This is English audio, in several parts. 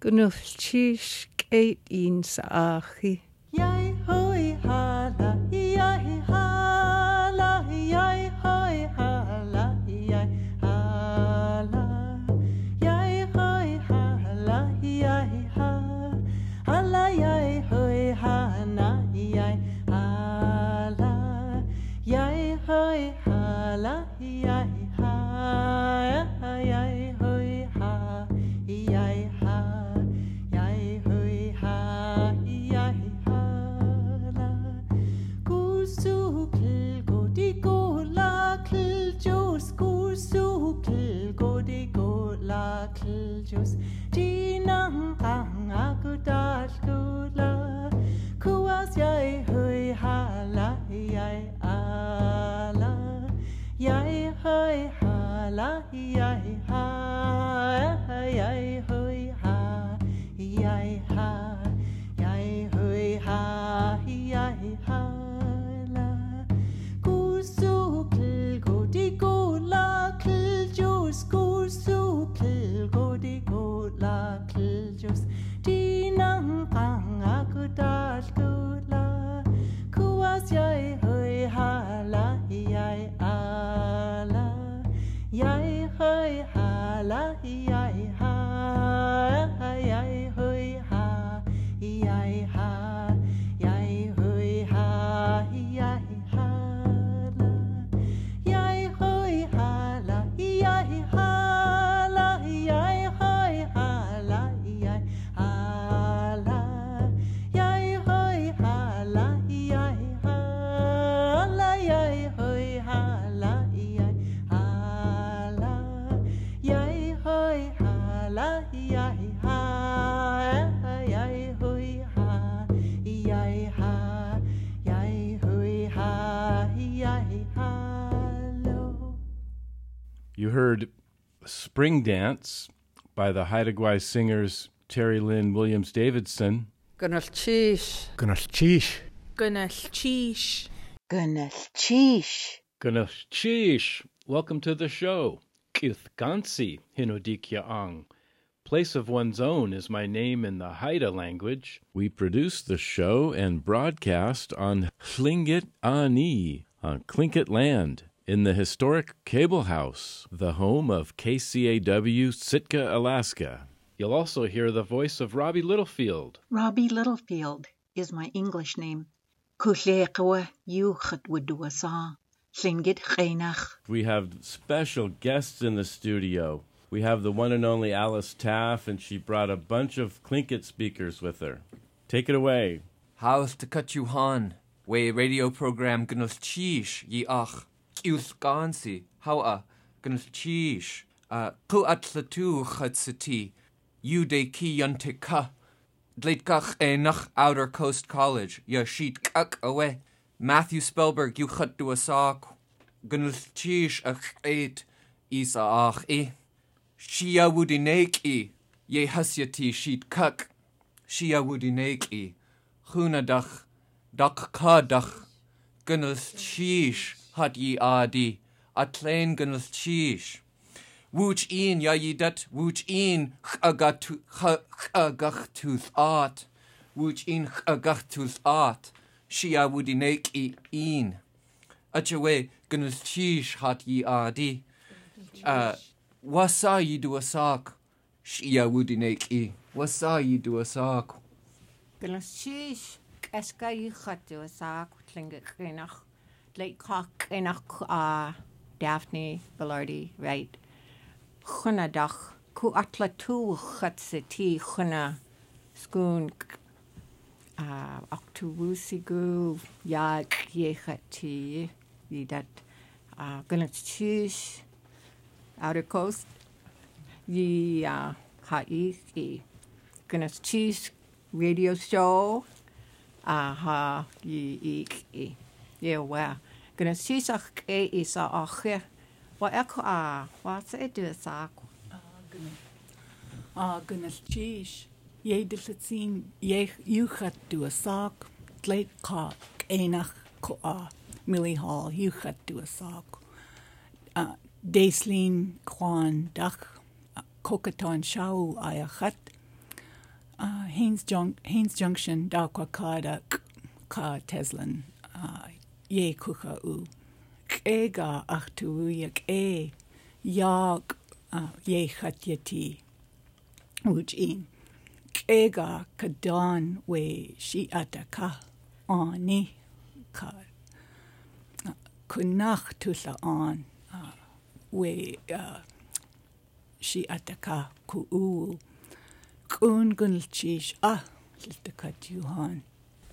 Gwnnwlltis geit un sa achi. Iau. Kl Spring Dance by the Haida Gwaii singers Terri Lynn Williams Davidson. Gunulchish. Gunalchish. Gunalchish. Gunalchish. Ganashish, welcome to the show. Kithgansi Hinodikya Ang. Place of one's own is my name in the Haida language. We produce the show and broadcast on Tlingit Ani, on Tlingit land, in the historic Cable House, the home of KCAW Sitka, Alaska. You'll also hear the voice of Robbie Littlefield. Robbie Littlefield is my English name. Kuleqwa yuchat wuduasa. Tlingit. We have special guests in the studio. We have the one and only Alice Taff, and she brought a bunch of Tlingit speakers with her. Take it away. Haus te Kachuhan, we radio program Gnus Chish, ye ach, Kius Gansi, how a? Gnus Chish, uh, Ku Atlatu Chatsati, you de ki yunte ka, Dleitkach nach Outer Coast College, ya sheet kak away, Matthew Spellberg, you do a sock, Gnus Chish ach eight, Isa ach e, Shia e, ye hasyati sheet kak, Shia woody nake e, Hunadach, Dak kadach, Gunnels had ye adi, a tlein gynnwth tish. Wwch un ia i dat, wwch un chagach tŵth at, wwch un art. tŵth at, si a wwyd i neig i un. A ti we, gynnwth tish had ye adi. Uh, wasa i dwa sac, si a wwyd i neig i. Wasa i a sark. Gynnwth tish, esga i chadw sac, tlengi gynach. Cock, Krinach, ah, Daphne, Velarde, right. Chunadach, Ku Atla Tu, Chatsiti, Chuna, Skoon, Octuwusigu, Yak, Yechati, Yidat, ah, Glashish, Outer Coast, Yi, ah, Ha'i, Glashish, radio show. Aha, ye ik. Ye wa. kena sisa is isa akhe wa ek a wa se a gna ye de sin you gat to a sak tleit ka enach ko millie hall you gat to a sak a deslin kwan dach kokatan shaul ay gat Haines, Hins Haines Junction, Dakwa Kada, Ka Teslin, uh, ye kuka u. ga achtu yak e yag ye chat yeti uj in. K kadan we shi ataka ani. Ka kunach tulla an we si ataka ku u kun gunl chis a lta kat Johan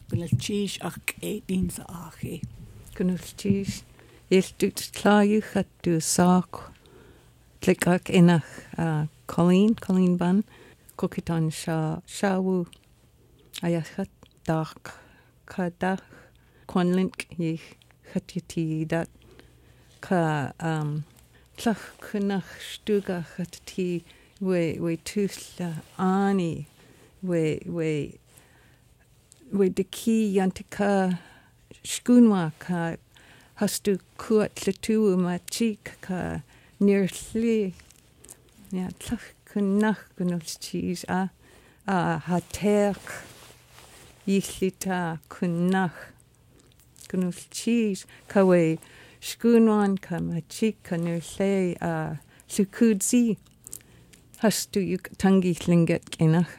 gunl chis ach e din sa Gwnnwlltis. Iltwt llaiwch at dwi saq. Tligach inach a Colleen, Colleen Ban. Cokitan sha shawu. Ayachat dach kadach. Conlink yich chatiti dat. Ka um, tlach cynach stwgach at ti we, we tŵll ani. We, we, we dy ci an ti sgwnwa ka hastu kuat letu ma chik ka near sli ja tlach kun nach genutzt cheese a a haterk yichlita kun nach genutzt cheese. Ka we skunwan ka ma chik ka near sli a sukudzi hastu yuk tangi linget kenach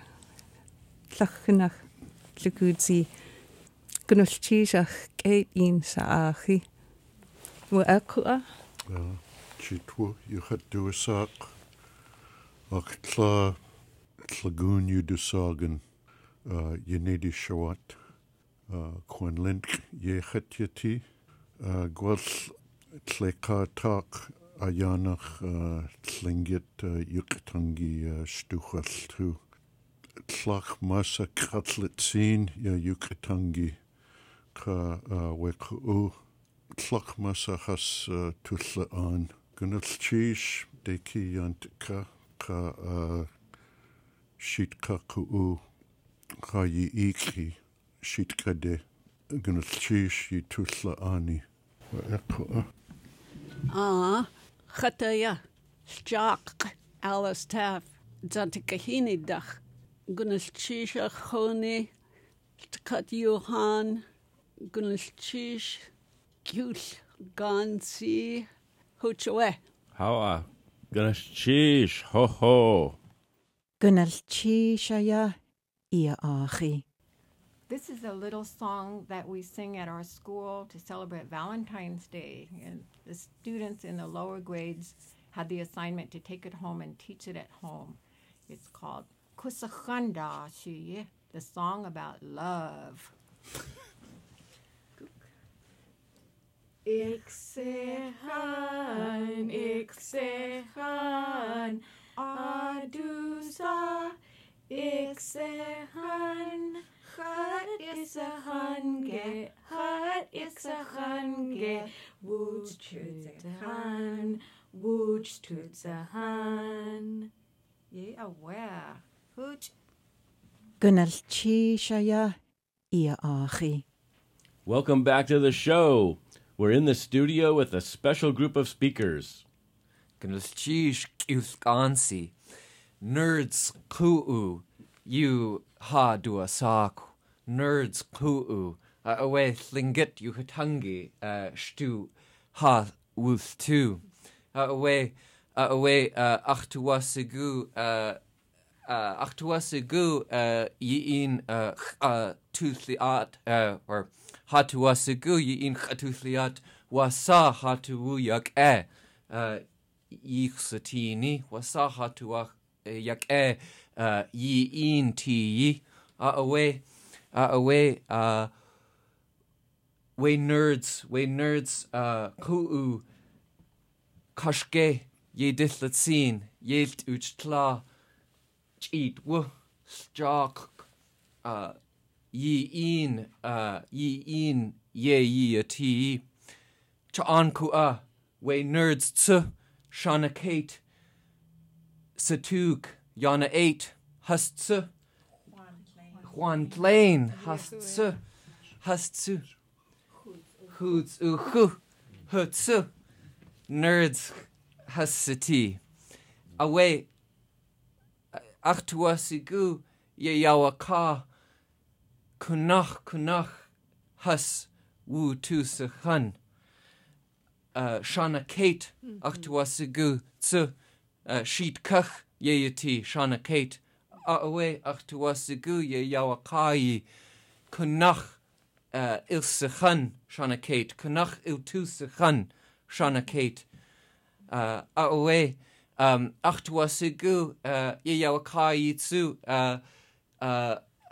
tlach kunach sukudzi genutzt cheese ach ei insa ahi. Mu akua. Ja, chitu yuhatusak. Aktla tlagun yudusagan. Yenedi shawat. Kwanlink yehat yeti. Gwal tleka tak ayanach tlingit yuktangi stuchal tu. Tlach masa katlit sin ya yukatangi. Ka weku ú. Tlach mas a has tulle an. Gunnel tíis déki ant ka ka siit ka ku ú cha i iki siit ka de gunnel tíis i tulle ani. Ah, chataya, Jack, Alice Taff, Zanta Kahini Dach, Gunnel Chisha Choni, Kat Johan, Gunnel Chish, Kul Gansi, Huchawe. Hawa. Ganesh Chish. Ho ho. Gunnel chis a ja i achi. This is a little song that we sing at our school to celebrate Valentine's Day. And the students in the lower grades had the assignment to take it home and teach it at home. It's called Kusachanda Shi, the song about love. Ik zeg han, ik zeg han, adusa, ik zeg han. Hat is a hange, hat is a hange, wooch toots a han, wooch toots a han. Ye aware, hooch. Gunnel chis a ja i achi. Welcome back to the show. We're in the studio with a special group of speakers. Nerds cúú, you ha du a sac. Nerds cúú, a away you stu ha wúth tú. A away, a away, achtuasigu, uh, achtuasigu, uh, yiin, uh, uh, tuthliat, uh, or hatuasigu yiin chatuthliat, wasa hatuuyak e. Uh, ich wasa hatuach yak e uh, yi un tí a away a away uh, we nerds we nerds uh, cúú kaske je dillet sin jéelt ut tla ít wo straach uh, yi un uh, yi un ye yi a tí Tá an cu a we nerds tsu Shauna Kate Satug Yana 8 Hustsu Juan Lane Hustsu Hustsu Hoods Uhu Hutsu Nerds Hustiti Away Achtuasigu ye yawa ka kunach kunach hus wu tu sa chan uh, Shana Kate ach tu sigu tsu. Uh, sheet kach ye ti Shana Kate. A awe ach tu sigu ye kunach uh, il sa chan Shana Kate. Kunach il tu sa chan Shana Kate. A awe um, ach tu sigu uh, ye yawa kai tsu.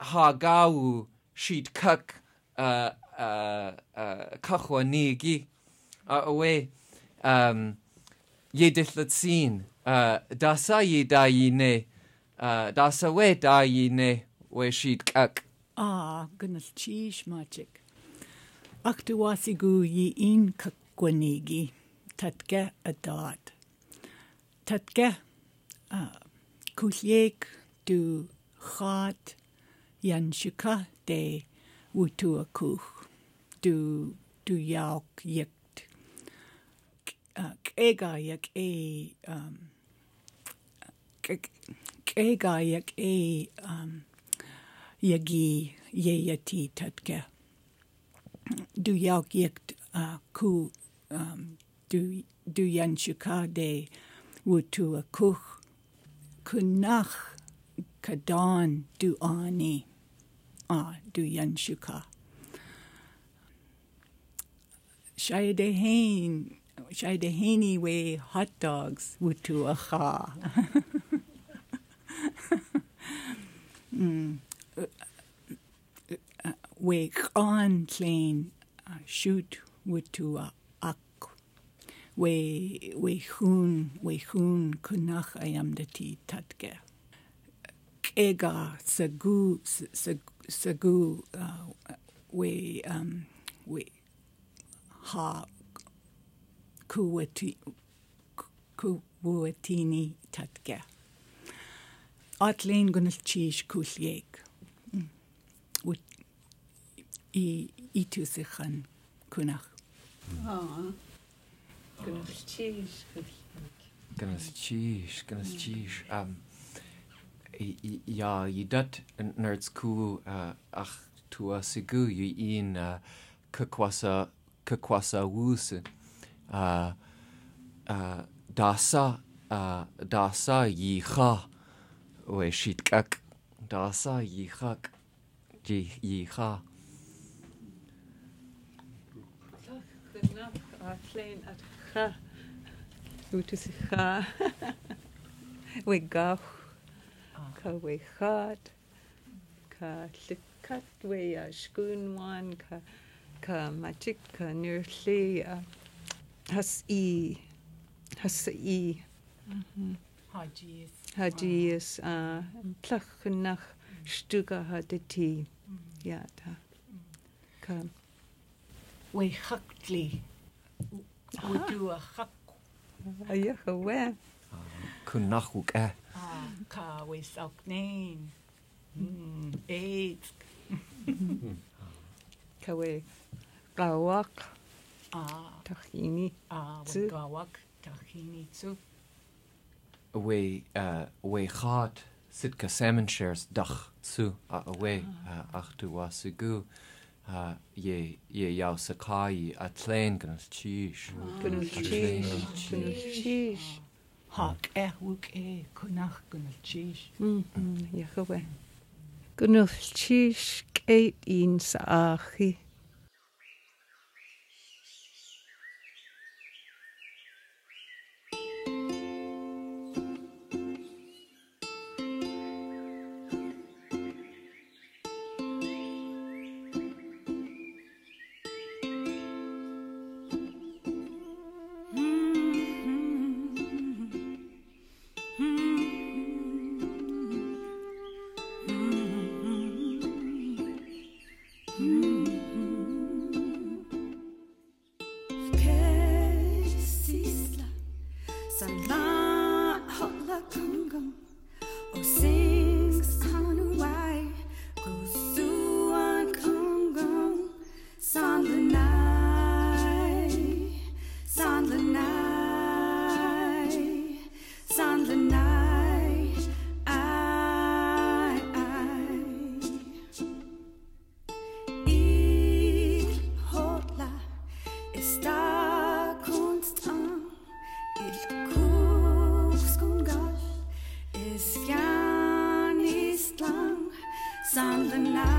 Ha gawu she'd cook uh, uh, uh, cachwa nigi uh, away um, ye dillat sin uh, dasa ye da ye ne uh, dasa we da ye ne we she'd cook. Ah, goodness, cheese magic. Aktuwasigu ye in kakwa nigi tatke adat. Tatke uh, kuliek du khat yan shuka de wutu a. Du, du yauk yekt. Ega yak e, um, ega yak e, um, yagi yeyati tatke. Du yauk yekt uh, ku um, du du yanshuka de wutu a kunach kadan du ani ah du yanshuka. Shai de hain Shai de we hot dogs wutu a cha. mm. we on plain shoot wutu ak. We we hun we hun kunach ayam de ti tatge. ega sagu sagu uh, we um, we ha kuwati kuwatini tatke. Atlein gunal chish kulyek mm. ut i itusichan kunach ah gunal chish kulyek gunal chish gunal chish um ja, i dat ku uh, ach tu a sigu i un uh, kakwasa kakwasa wuse. Uh, dasa dasa yi kha we shit kak dasa yi khak ji yi kha Gynnal a llain at cha. Wyt ti cha. We gach. ka weichat, ka llicat we a sgwynwan, ka, ka magic, ka nirlli, a has i, has i. Mm-hmm. Hajis. Hajis, a tlachnach stwga ha dy ti. Mm-hmm. Ia, da. Ka. Weichagli. Wydw a chag. Ia, chwe. Cwnachwg e. kunachuk Ah, ka we sauk nain. Mm, AIDS. Ca gawak. Ah, Tachini. ah, Tsu. gawak. Tahini tsu. we uh, we gaat sit ka salmon shares dach su a away uh, ach wa sigu uh, ye ye yau sakai a tlein gans cheese Gynnal cheese. Gynnal cheese. hak erwg e kunach gunulchish. Mhm, ja, gobe. Gunulchish keit in saachi. Sandler night,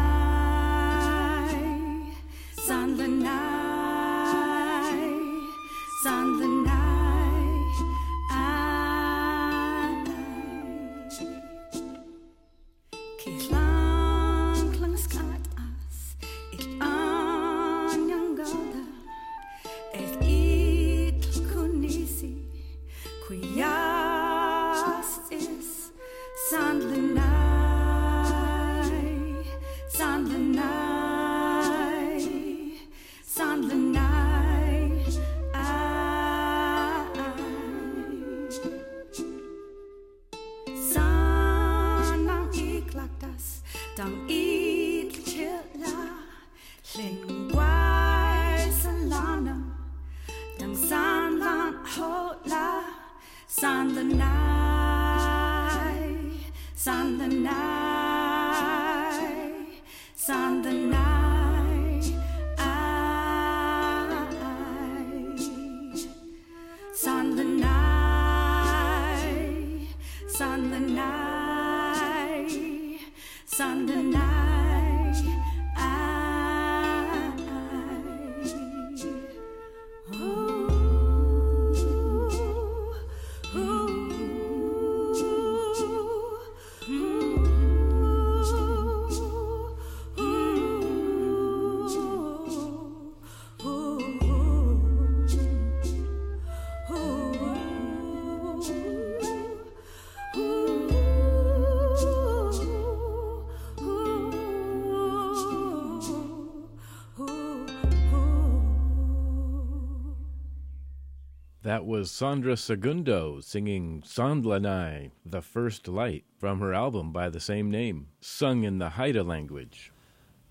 That was Sandra Segundo singing Sandlanai, The First Light, from her album by the same name, sung in the Haida language.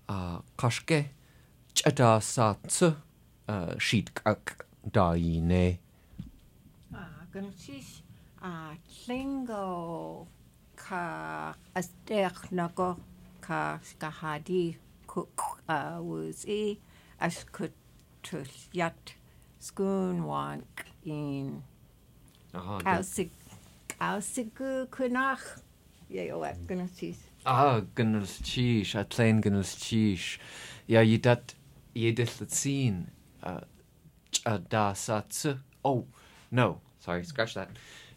a cosce chada sa tsu sheet kak da i ne Ah, gan sis tlingo ka astech nago ka skahadi cook uh, was e as could to yat skoon wank in kausig kausigu kunach yeah yo wat gan sis Ah, cheese, a gynnwys cheese. Ja, i dat, i edrych y tîn, a da sa tsu. Oh, no, sorry, scratch that.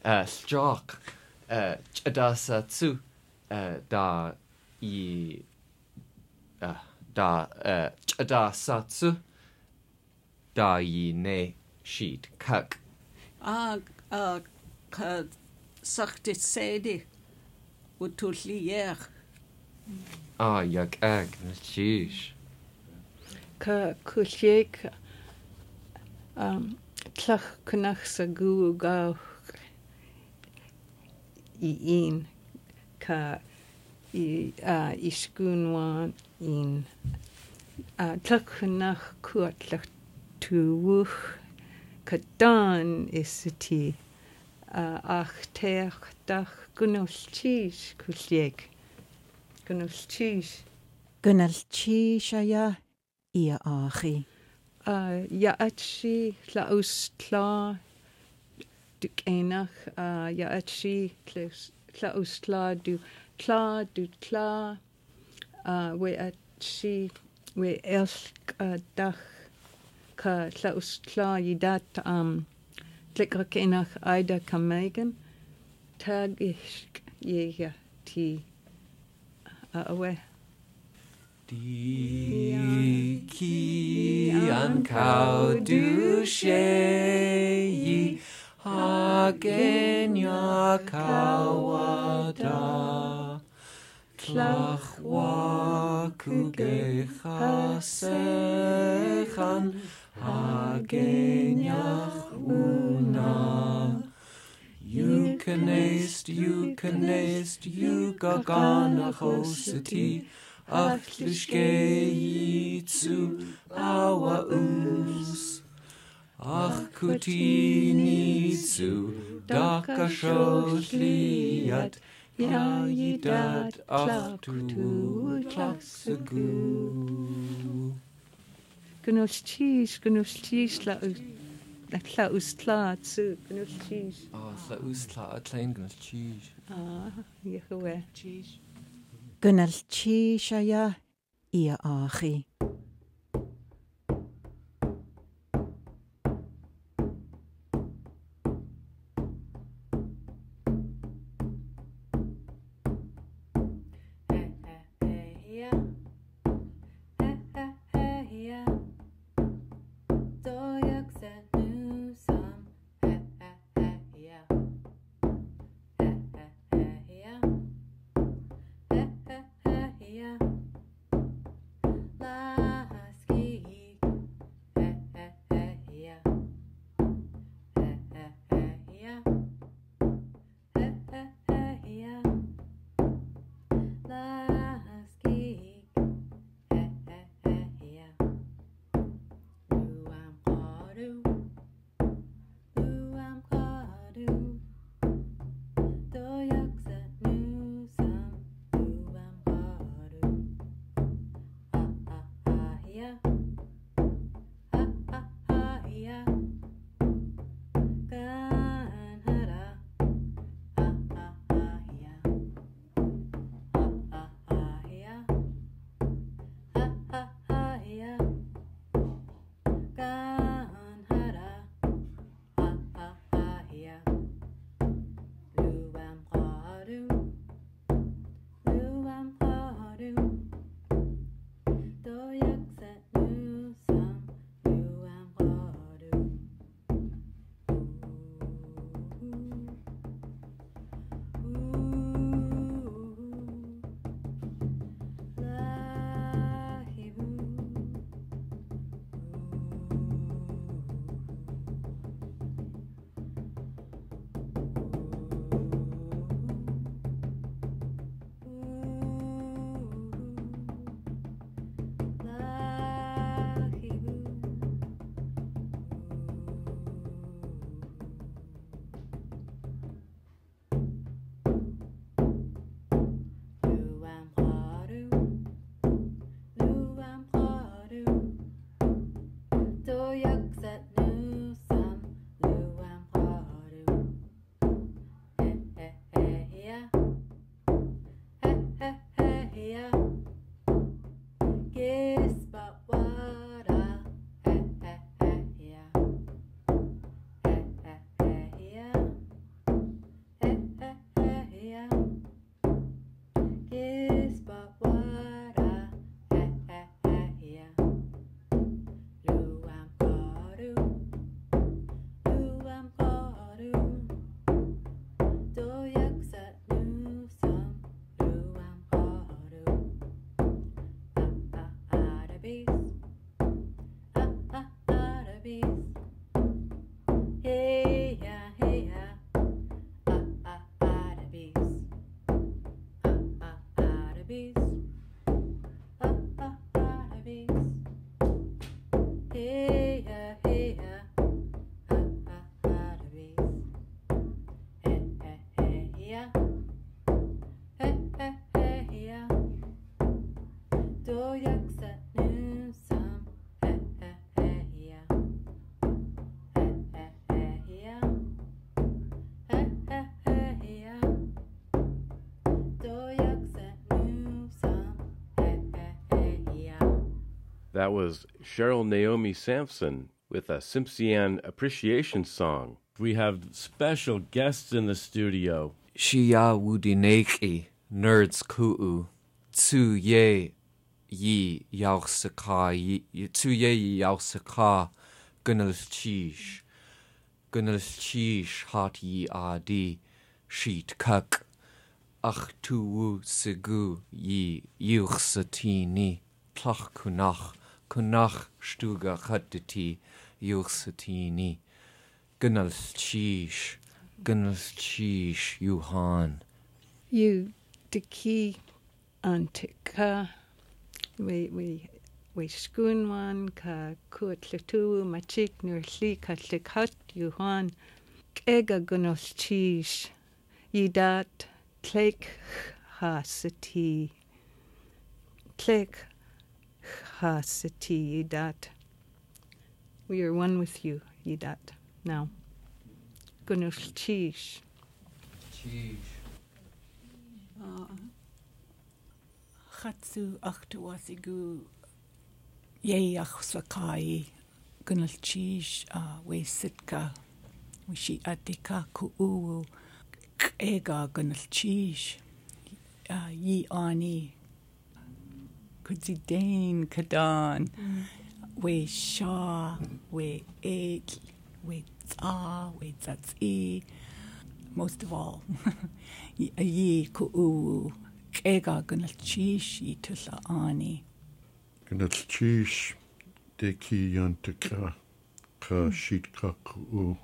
Uh, Strock, uh, a da sa tsu, uh, da i, uh, da, uh, da sa tsu, da i ne sheet, kak. Ah, ah, ka sagte sedi. Utulli yer. Ah, yak ag, gynnwys cheese. ka kushek um tlach kunach sa gu ga i in ka i a iskunwan in a tlach kunach ku tlach tu wuch ka dan is ti a ach teach dach gunos cheese kushek gunos cheese Gynnal chi siaia i a achi. Ja, atsi, la us tla, du enach, ja, atsi, la us tla, du tla, du tla, we atsi, we elsk uh, dach, ka tla, i dat, um, aida ka megan, tag isk, ye, ti, awe. Di ki an cow du she hagen ya kawada Tlach wa kuge chasechan hagen yach una. You canest, you canest, you gagana chosity Ach lishke zu awa us. Ach kutini zu daka shosliat Ya yidat ach tu klaksagu gynnwys tis, gynnwys tis, Alla ws tla, tŵ, gynnwys tis. O, alla ws tla, a tlaen gynnwys tis. O, iach o we. Tis. Gynnwys a ia, ia achi. That was Cheryl Naomi Sampson with a Tsimshian appreciation song. We have special guests in the studio. Shia Wudineki, Nerds Kuu, Tsu Ye Yi Yausaka, Tsu Ye Yausaka, Gunnels Chish, Gunnels Chish, Hot Yi Adi, Sheet Kuk, Ach Tu Wu Sigu Yi Yuchsatini, Plach Kunach, Kunach Yuchsatini, Gunnels Chish, Gunnels Chish, Yuhan. You diki antika we we we skunwan ka kuatlatu machik nur li ka tlikat yuhan ega gunos chish yidat tlek hasati tlek hasati yidat we are one with you yidat now gunos chish Chish. Chatsu achtuwasigu ye achsakai gunal cheese uh, we sitka we shi atika ku uu ega gunal cheese uh, ye ani kudzi dane kadan mm. we sha we eight we tsa we tsatsi. Most of all ye ku uu ega gunal cheese i tulla ani Gynnal cheese de ki yanta hmm. ka ka sheet ka ku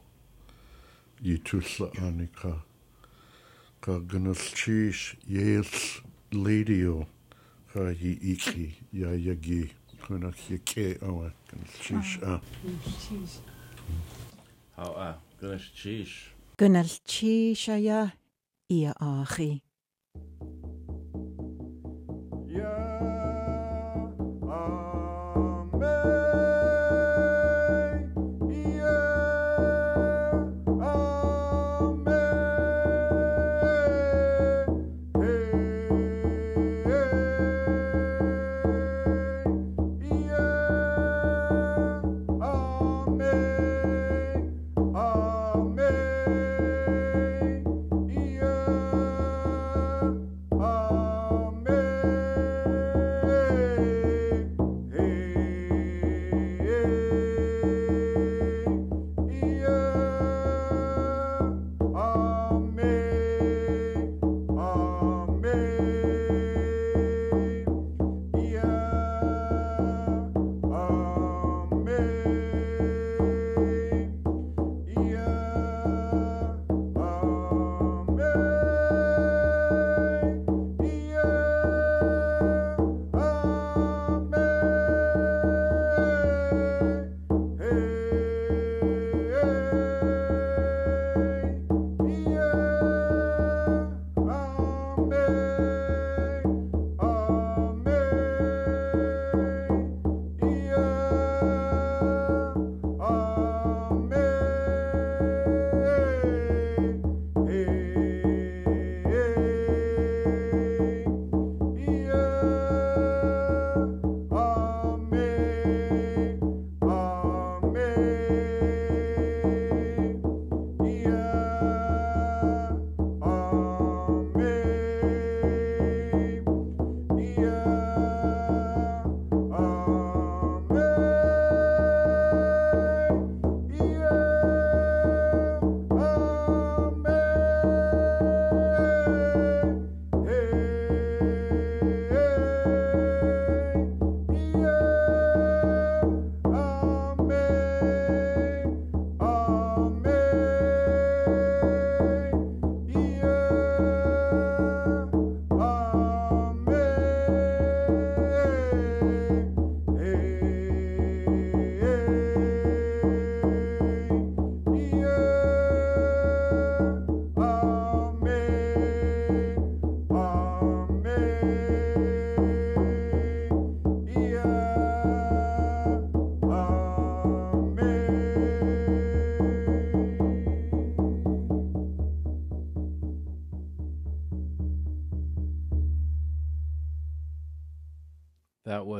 yi tulla ani ka. Ka gynnal cheese yels ladio hi ikri ia ia gi hwnna chi ke awa gan chish a chish a gynnal chish gynnal chish a ia ia achi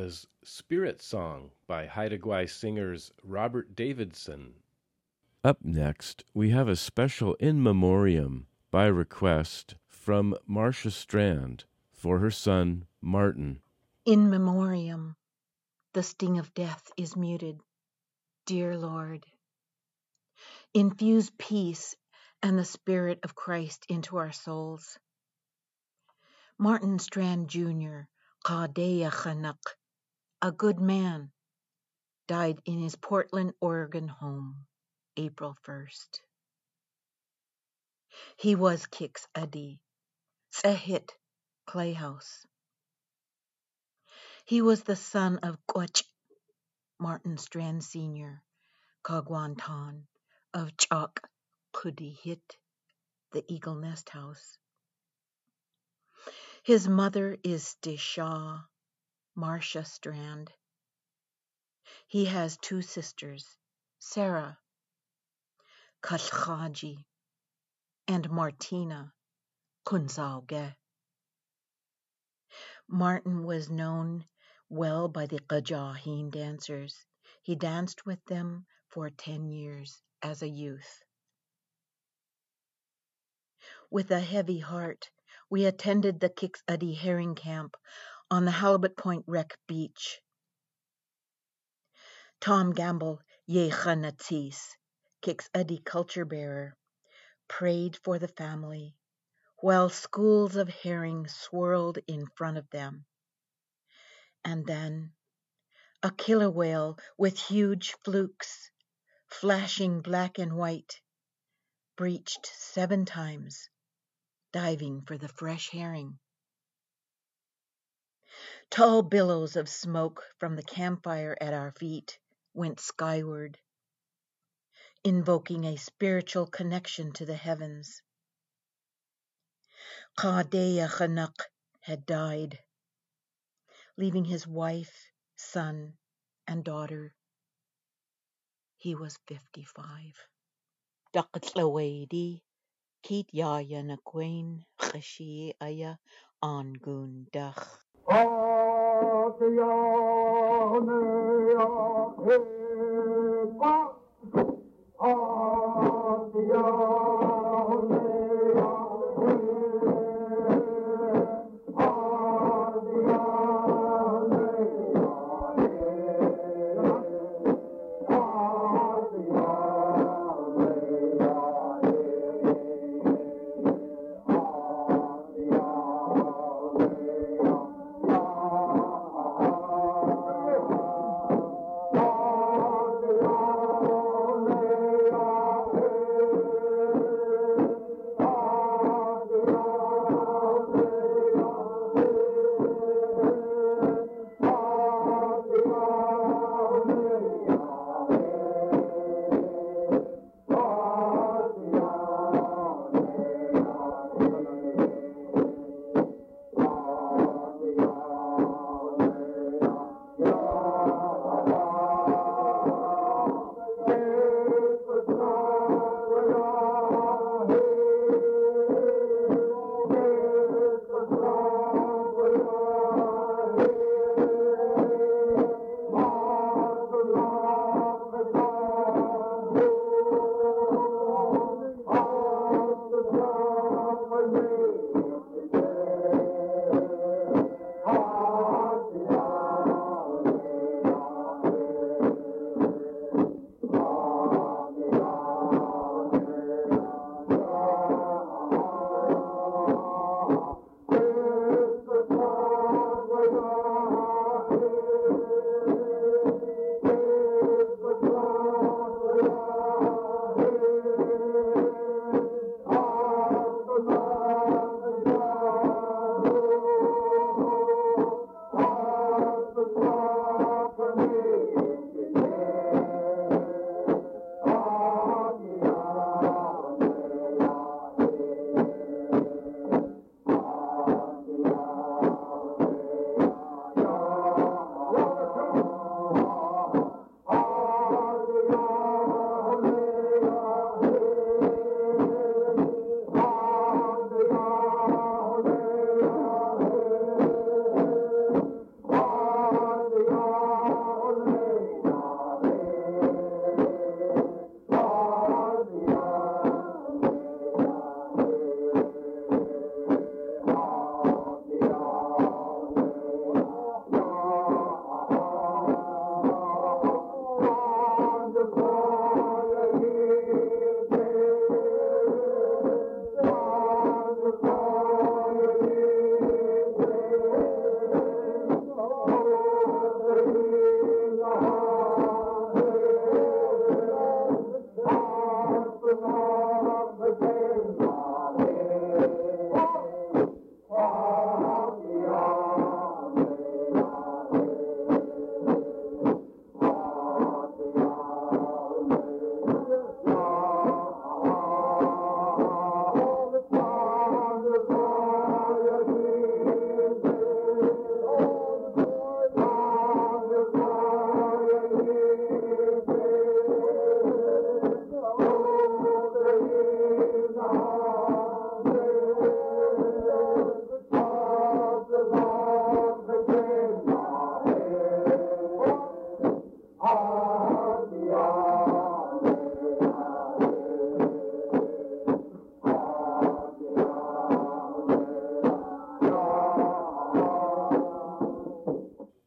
was Spirit Song by Haida Gwaii singers Robert Davidson. Up next, we have a special in memoriam by request from Marcia Strand for her son Martin. In memoriam, the sting of death is muted. Dear Lord, infuse peace and the Spirit of Christ into our souls. Martin Strand Jr., Chanak, a good man, died in his Portland, Oregon home, April 1st. He was Kix Adi, Sehit Clayhouse. He was the son of Quach Martin Strand Sr., Kagwantan of Chok Kudi Hit, the Eagle Nest House. His mother is Disha Marcia Strand. He has two sisters, Sarah Kalkhaji and Martina Kunzalge. Martin was known well by the Gajaa Héen dancers. He danced with them for 10 years as a youth. With a heavy heart, we attended the Kix herring camp on the Halibut Point Wreck Beach. Tom Gamble, Yecha Natis, Kiks.ádi culture bearer, prayed for the family while schools of herring swirled in front of them. And then a killer whale with huge flukes, flashing black and white, breached seven times, diving for the fresh herring. Tall billows of smoke from the campfire at our feet went skyward, invoking a spiritual connection to the heavens. Qadea Khanuk had died, leaving his wife, son, and daughter. He was 55. Daqtlawadi, Keet Yaya Nakwain, Khashi Aya, Angun Dach. Oh. Yeah.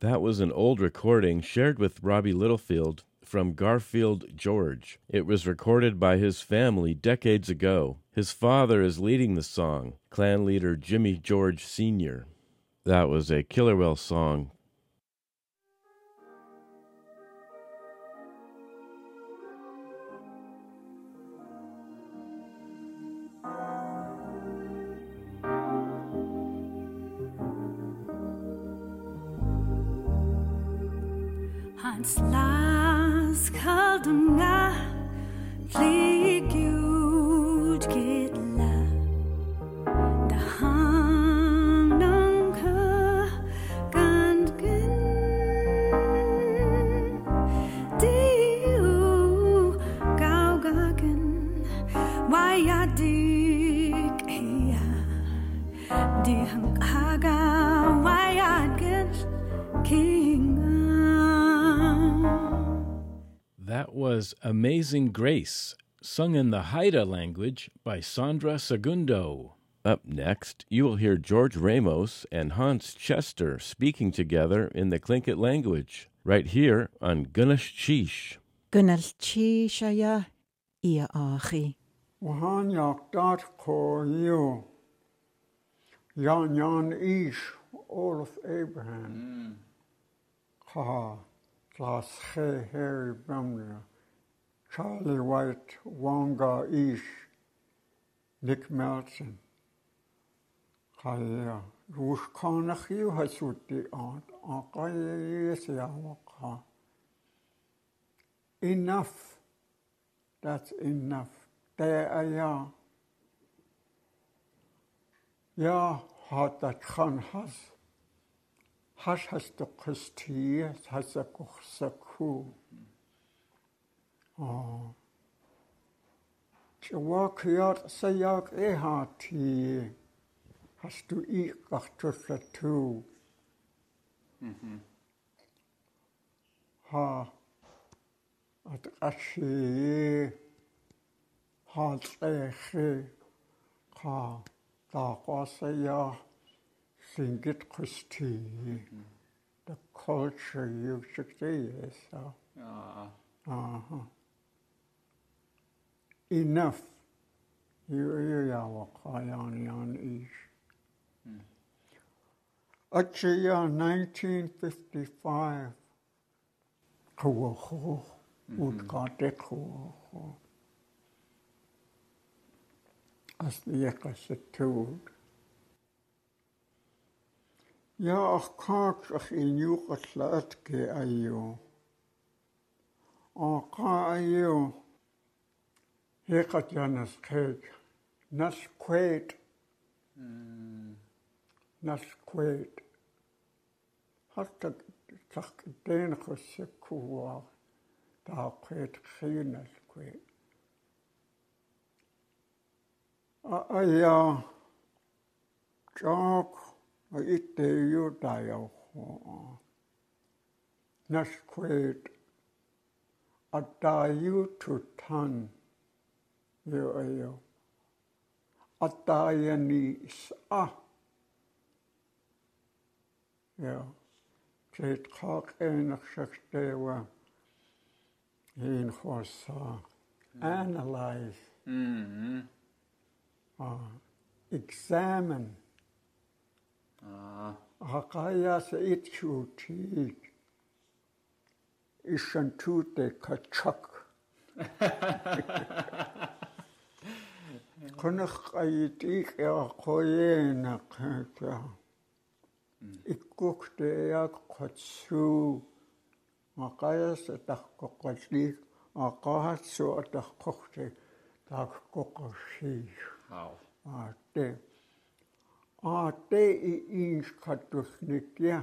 That was an old recording shared with Roby Littlefield from Garfield George. It was recorded by his family decades ago. His father is leading the song, clan leader Jimmy George Sr. That was a Killer Whale song. Amazing Grace, sung in the Haida language by Sandra Segundo. Up next, you will hear George Ramos and Hans Chester speaking together in the Tlingit language, right here on Gunness Cheesh. Gunnalchi Shaya Ia Achi. Wahan yak dat ko you. Jan Jan Ish, Olaf Abraham. Hmm. Ha, Klas He Harry Brumner. Charlie White, Wonga Ish, Nick Melson. Kaya, Rushkana Hiu Hasuti Ant, Ankaya Yesiawaka. Enough, that's enough. There I äh, am. Ja, hat das kann has. Has hast du Christi, has er kuchsaku. чуакиар саяак эхати хасту иққартуллатуу мхм. Ха атқаши хаалтэхи ха таақасаяа сингит хусти. The culture you should say is so. Uh-huh. Uh-huh. enough. Yan ish. Actually, 1955, Kawaho, Utkate Kawaho. As the Yakasatud. يا أخاك أخي نيوك لأتكي أيو أخا أيو Егат Янас Кэг нас Квэд нас Квэд хартаг цаг дээн хөсөккууа таа Квэд Кхинас Квэд а ая жок иттэй юу таяо нас Квэд атаа юу тутан Veo ayo. Ataya ni is'a. Veo. Teit qaaq einach shakhtewa. Hien khosa. Analyze. Mm-hmm. Uh, examine. Hakaya se itchu teach. Ishantute kachak. qunaqayitik eaqquyenaq taa ikkuqteaq qatsuu maqayas tarquqqalliik aqahatsu atarqurti taaqquqqarsiig aatte aatte iinqatulnikkia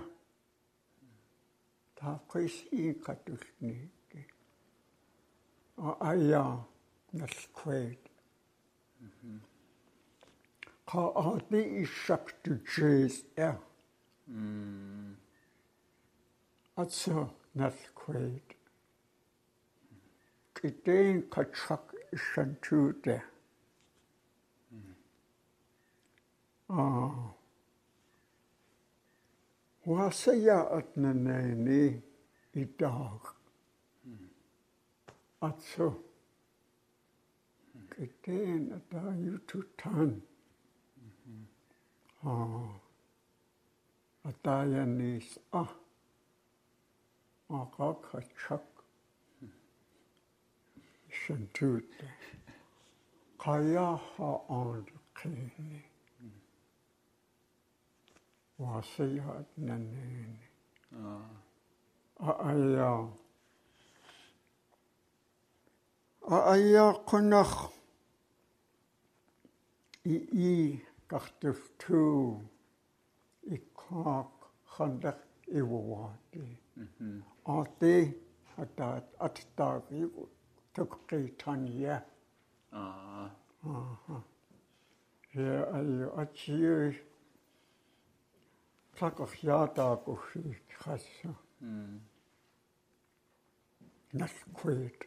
тааприс иикатулни аая налквэт qaadi issaqtutsiis-a atsa nalquid qiteen qatsaq issantuuta a wasayaa'atnanaini itaaq atsu again about you to turn. Mm-hmm. Oh, Ataya needs ah, Akaka chak, Shantut, Kaya ha on the kini, Wasayat nanini. Aaya. Aaya kunach. i i gartuf tu i kak khandak mhm. i wawati. Ati hatat atitari tukki tanya. Ja ayo atsiyu plakak jaataa kuhit khassa. Mm. Nalkuit.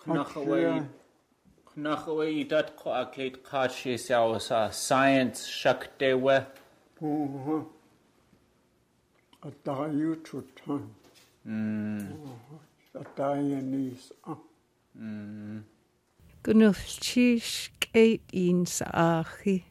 Khanakhawaii نخويدت قاكيت قاشي ساوسا ساينس شك ديوة بوها الدعيو تشتان الدعيانيس Gwnnwlltys geit un sa achi.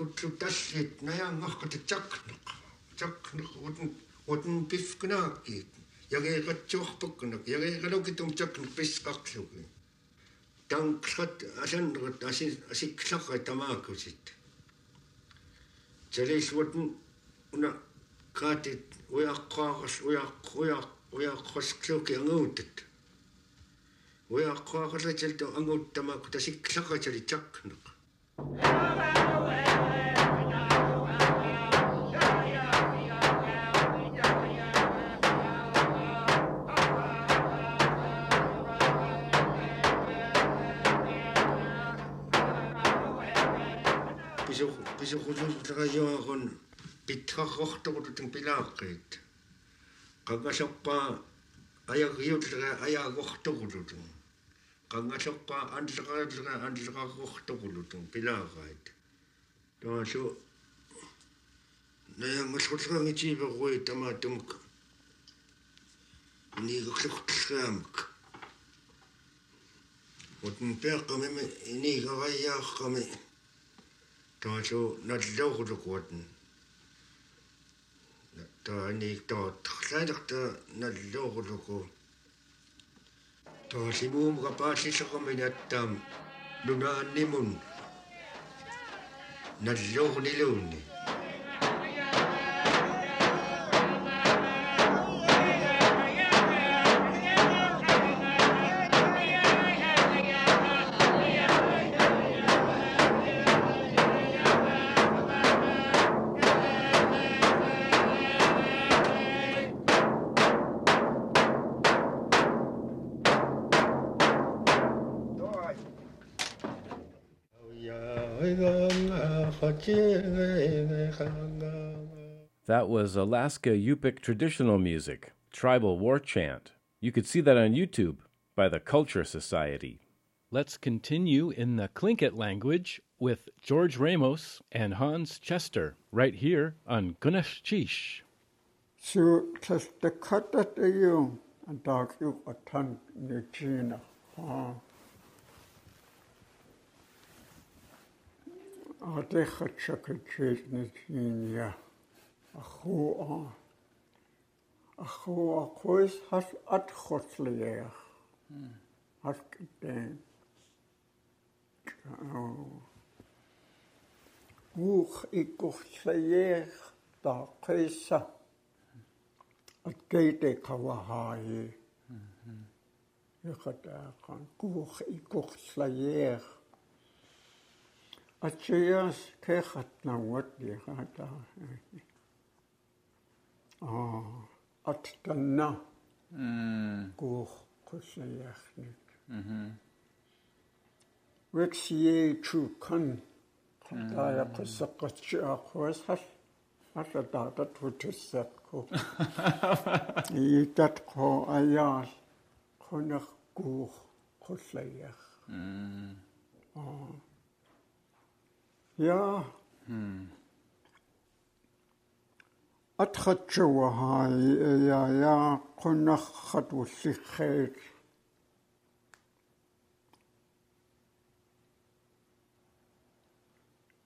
кутлу таллит наянгаркутаккнеқ таккнеқ утен утен пифкнааки ягеэқатсуарпуккнеқ ягеэқалукитум таккнеқ писқарлуги танклат аланнерут аси асиккларра тамаакусит. Жалисвутен уна катит уяққаарс уяқ уяқ уяққорлуки ангуутат. Уяққаарлатилту ангууттамаақку тасиккларра талитаккнеқ Oh, qisuqusuullerajuaqun pitqarrortorlutun pilaaqqaat qangasorpaa ayagiullera ayaagortorlutun qangasorpaa anlleqarillera anlleqarrortorlutun pilaaqaat tuasu наянгаллуллерангитииверруи тамаа тумка нигерлуртиллгаамак утэн пеэкъамими инигараиаақъами таасуу наллуурлукуутэн тааник тааттерлаанерта наллуурлуку таалимуум капааллиллерминааттаам лунааннимун наллуурнилуунни That was Alaska Yupik traditional music, tribal war chant. You could see that on YouTube by the Culture Society. Let's continue in the Tlingit language with George Ramos and Hans Chester right here on Gunashchish. So tas the cut at the you and dark you a ton the China. адехачакачеснасиния ахуа ахуа куис хас атхотлиер хаскитэн ух иккорлаер таақиса аткейте кавахаи ихатаақан кух иккорлаер атсиас кэхатнауат яхатаа аа аттанна. М гох кусаяхник мм вексие чукан. Тая кусаккатси аахуас хал алла таата тутсакку иитат ко аяал. Кунер гох куллаяах м аа. я атхатчуаҳай я я қуннархат уллиххаит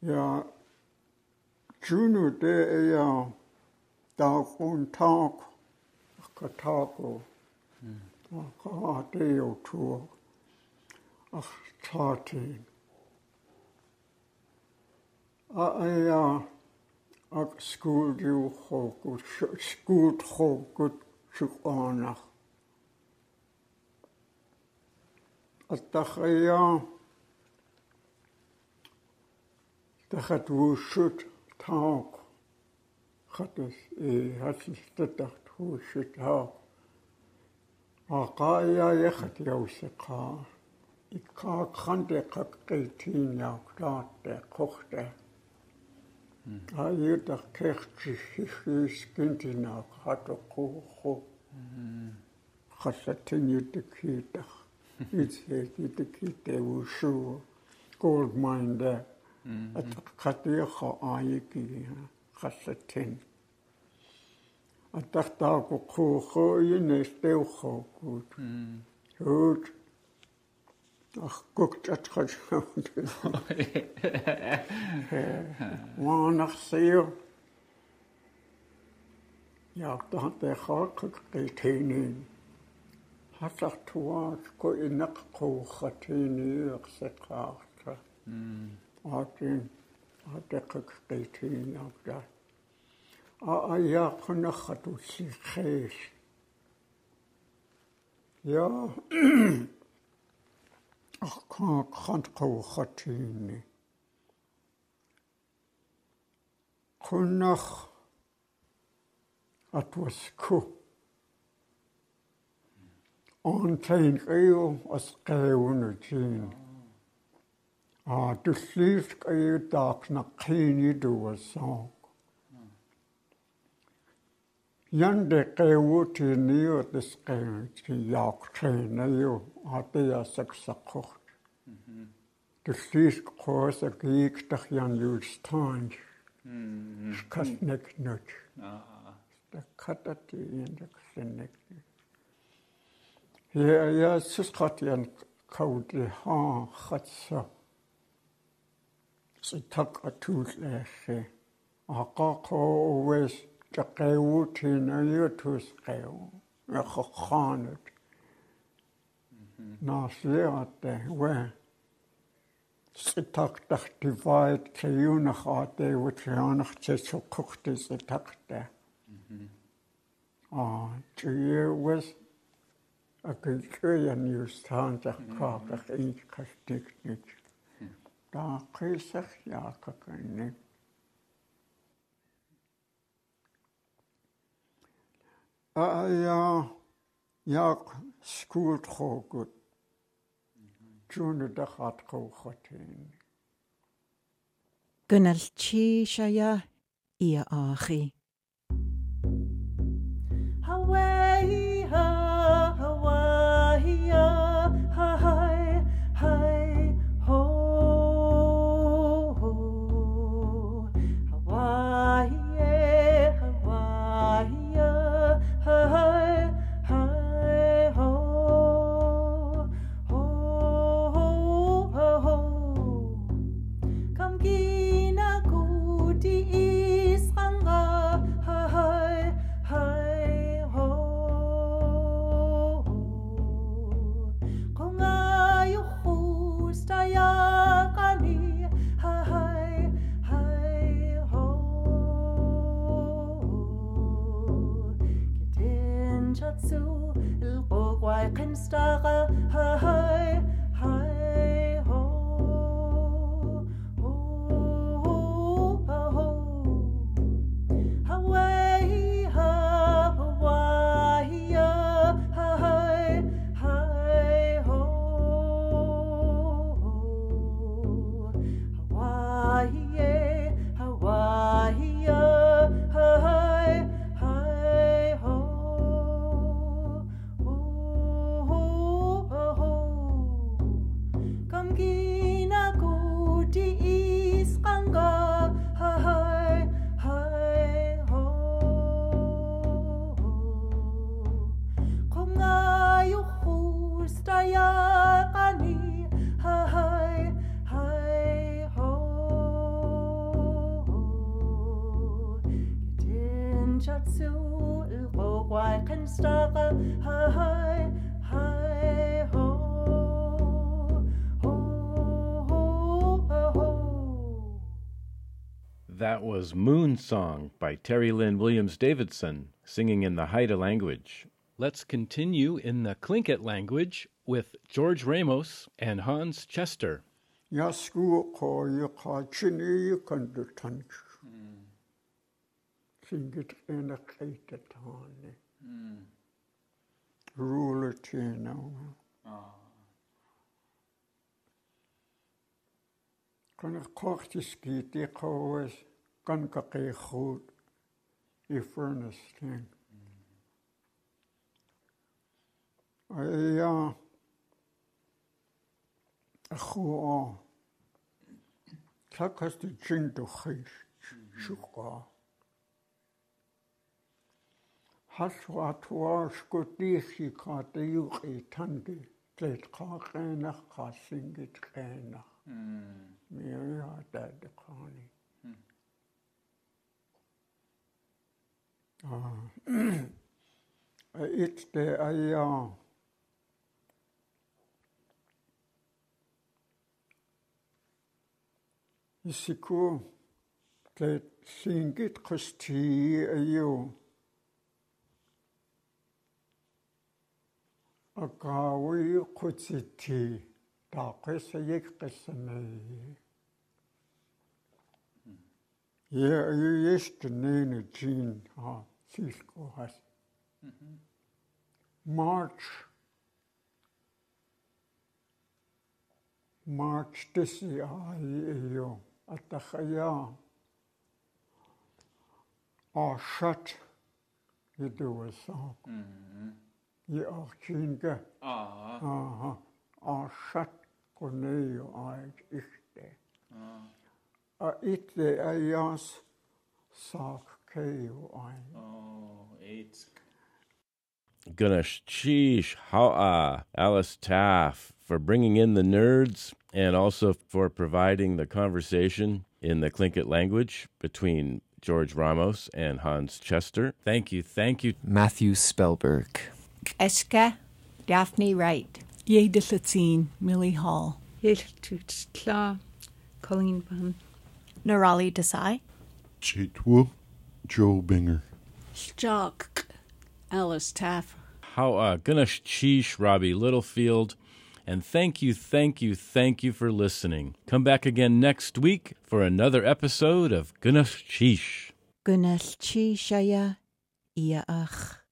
Ja, Juno det er dagun tak, ka tako, аая ак скуулиухоокут скуутхоокут сукаанар аттахая тахатуушут таақ хатас э хатстатартуушут таақ аақаая яхат яусеқаа иккаақхантеқаққитиинаақ таартеқ қортеқ аиутар кэрчихихискинтинаа хатоққуху хассатиниутикхиитар итсеэкитикитэвушуу gold mine да атаққатиерха аайикига хассатин атартаақоққуухоо юнэстэухоокуут хөөх Ach, guckt at Rajkund. Wanachsio. Ja, da hat der Rakuk Retinin. Hat auch Tuatko in Nakkuch Retini Ursekarte. Hat ihn, hat der Rakuk Retinin auch da. А я хонахат усихээс. Я аркааққат қауқатиинни қуннах атваску. Онтайн риу асқаавнутиин аа туллиис қаюутаақнаққиини дуассаа Янде кэвутиниу тискэнгти яактэнэю атясаксакхорт. Дэлхийс хооса гийгдах ян юлстаан. Скаснек нут. Аа. Катати индэг сэнек. Я я сусхат ян кауди ха хатса. Ситак атул эхэ. Акакоо уэс. Аа таггайуутина юутусгайу яхоххаанут наасиатэ уэ ситартартивайт криунахаатэ утрианартсуққурти ситарта аа чиеуэс акэлкэян юстаантаркаақэ инкъалтикник таақисах яақаканник аая яг скул хоогод чуну дахат хоохотин гэнэлчи шая иа ахи. Was Moon Song by Terri Lynn Williams Davidson, singing in the Haida language. Let's continue in the Tlingit language with George Ramos and Hans Chester. Yasku ko yu ka kan. Singit in a kaita tani. Ruler tino. Kan ik kocht is giet die koos kan ka qi khut i furnace thing ai ya khu o tak hast du chin du khish shuqa has wa twa skuti shi ka te yu qi tan de tlet qa qena qasin git qena mi ya da de qani Uh, each day I uh, isiku tlet singit kusti ayu akawi kutsiti taqis ayik qismay ye ayu yeshtneni jin ha Cisco heißt. Mhm. March. March تسعة اليوم التخيام أعشت يدو الساق يأخشينك آها أعشت كنيو آيج إشتي أئت أياس ساق shut koneyo ay ichte. A itte ayas sak keyo ay. Oh, eight. Gunash Cheesh, Ha'a, Alice Taff for bringing in the nerds and also for providing the conversation in the Tlingit language between George Ramos and Hans Chester. Thank you, thank you. Matthew Spellberg. Eska Daphne Wright. Ye Dillatzine, Millie Hall. Yel Toots Tla, Colleen Van. Nirali Desai. Chitwu, Joe Binger. Jock, Alice Taff. Ha'a, uh, Gunash Cheesh, Roby Littlefield. And thank you, thank you, thank you for listening. Come back again next week for another episode of Gunash Cheesh. Gunash chi shaya ia ach.